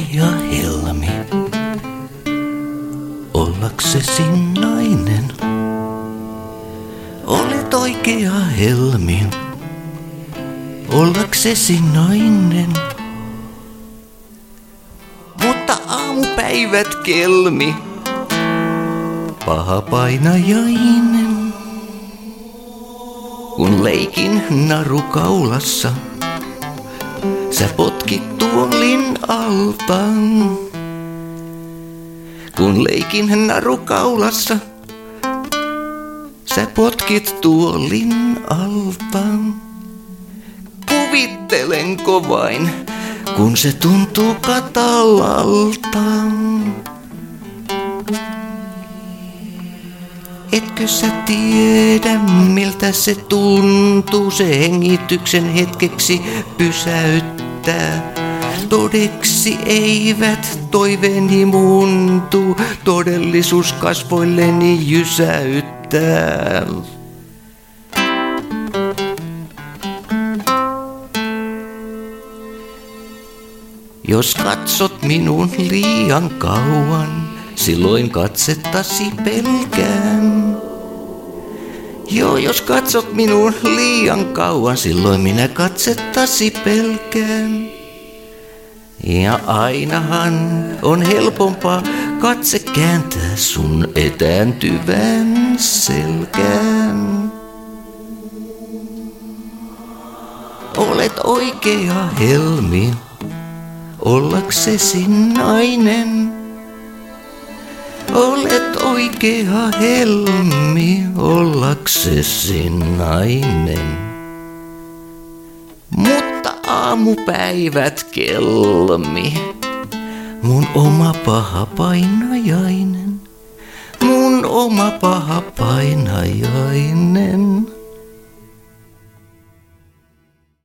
oikea helmi. Ollaksesi nainen. Olet oikea helmi. Ollaksesi nainen. Mutta aamupäivät kelmi. Paha painajainen. Kun leikin naru kaulassa, sä potkit tuolin alta. Kun leikin naru kaulassa, sä potkit tuolin alta. Kuvittelenko vain, kun se tuntuu katalalta. Etkö sä tiedä, miltä se tuntuu, se hengityksen hetkeksi pysäyttää? Todeksi eivät toiveeni muuntu, todellisuus kasvoilleni jysäyttää. Jos katsot minun liian kauan, silloin katsettasi pelkään. Joo, jos katsot minun liian kauan, silloin minä katsettasi pelkään. Ja ainahan on helpompaa katse kääntää sun etääntyvän selkään. Olet oikea helmi, ollaksesi nainen. Olet oikea helmi, ollaksesi nainen. Mutta aamupäivät kelmi, mun oma paha painajainen. Mun oma paha painajainen.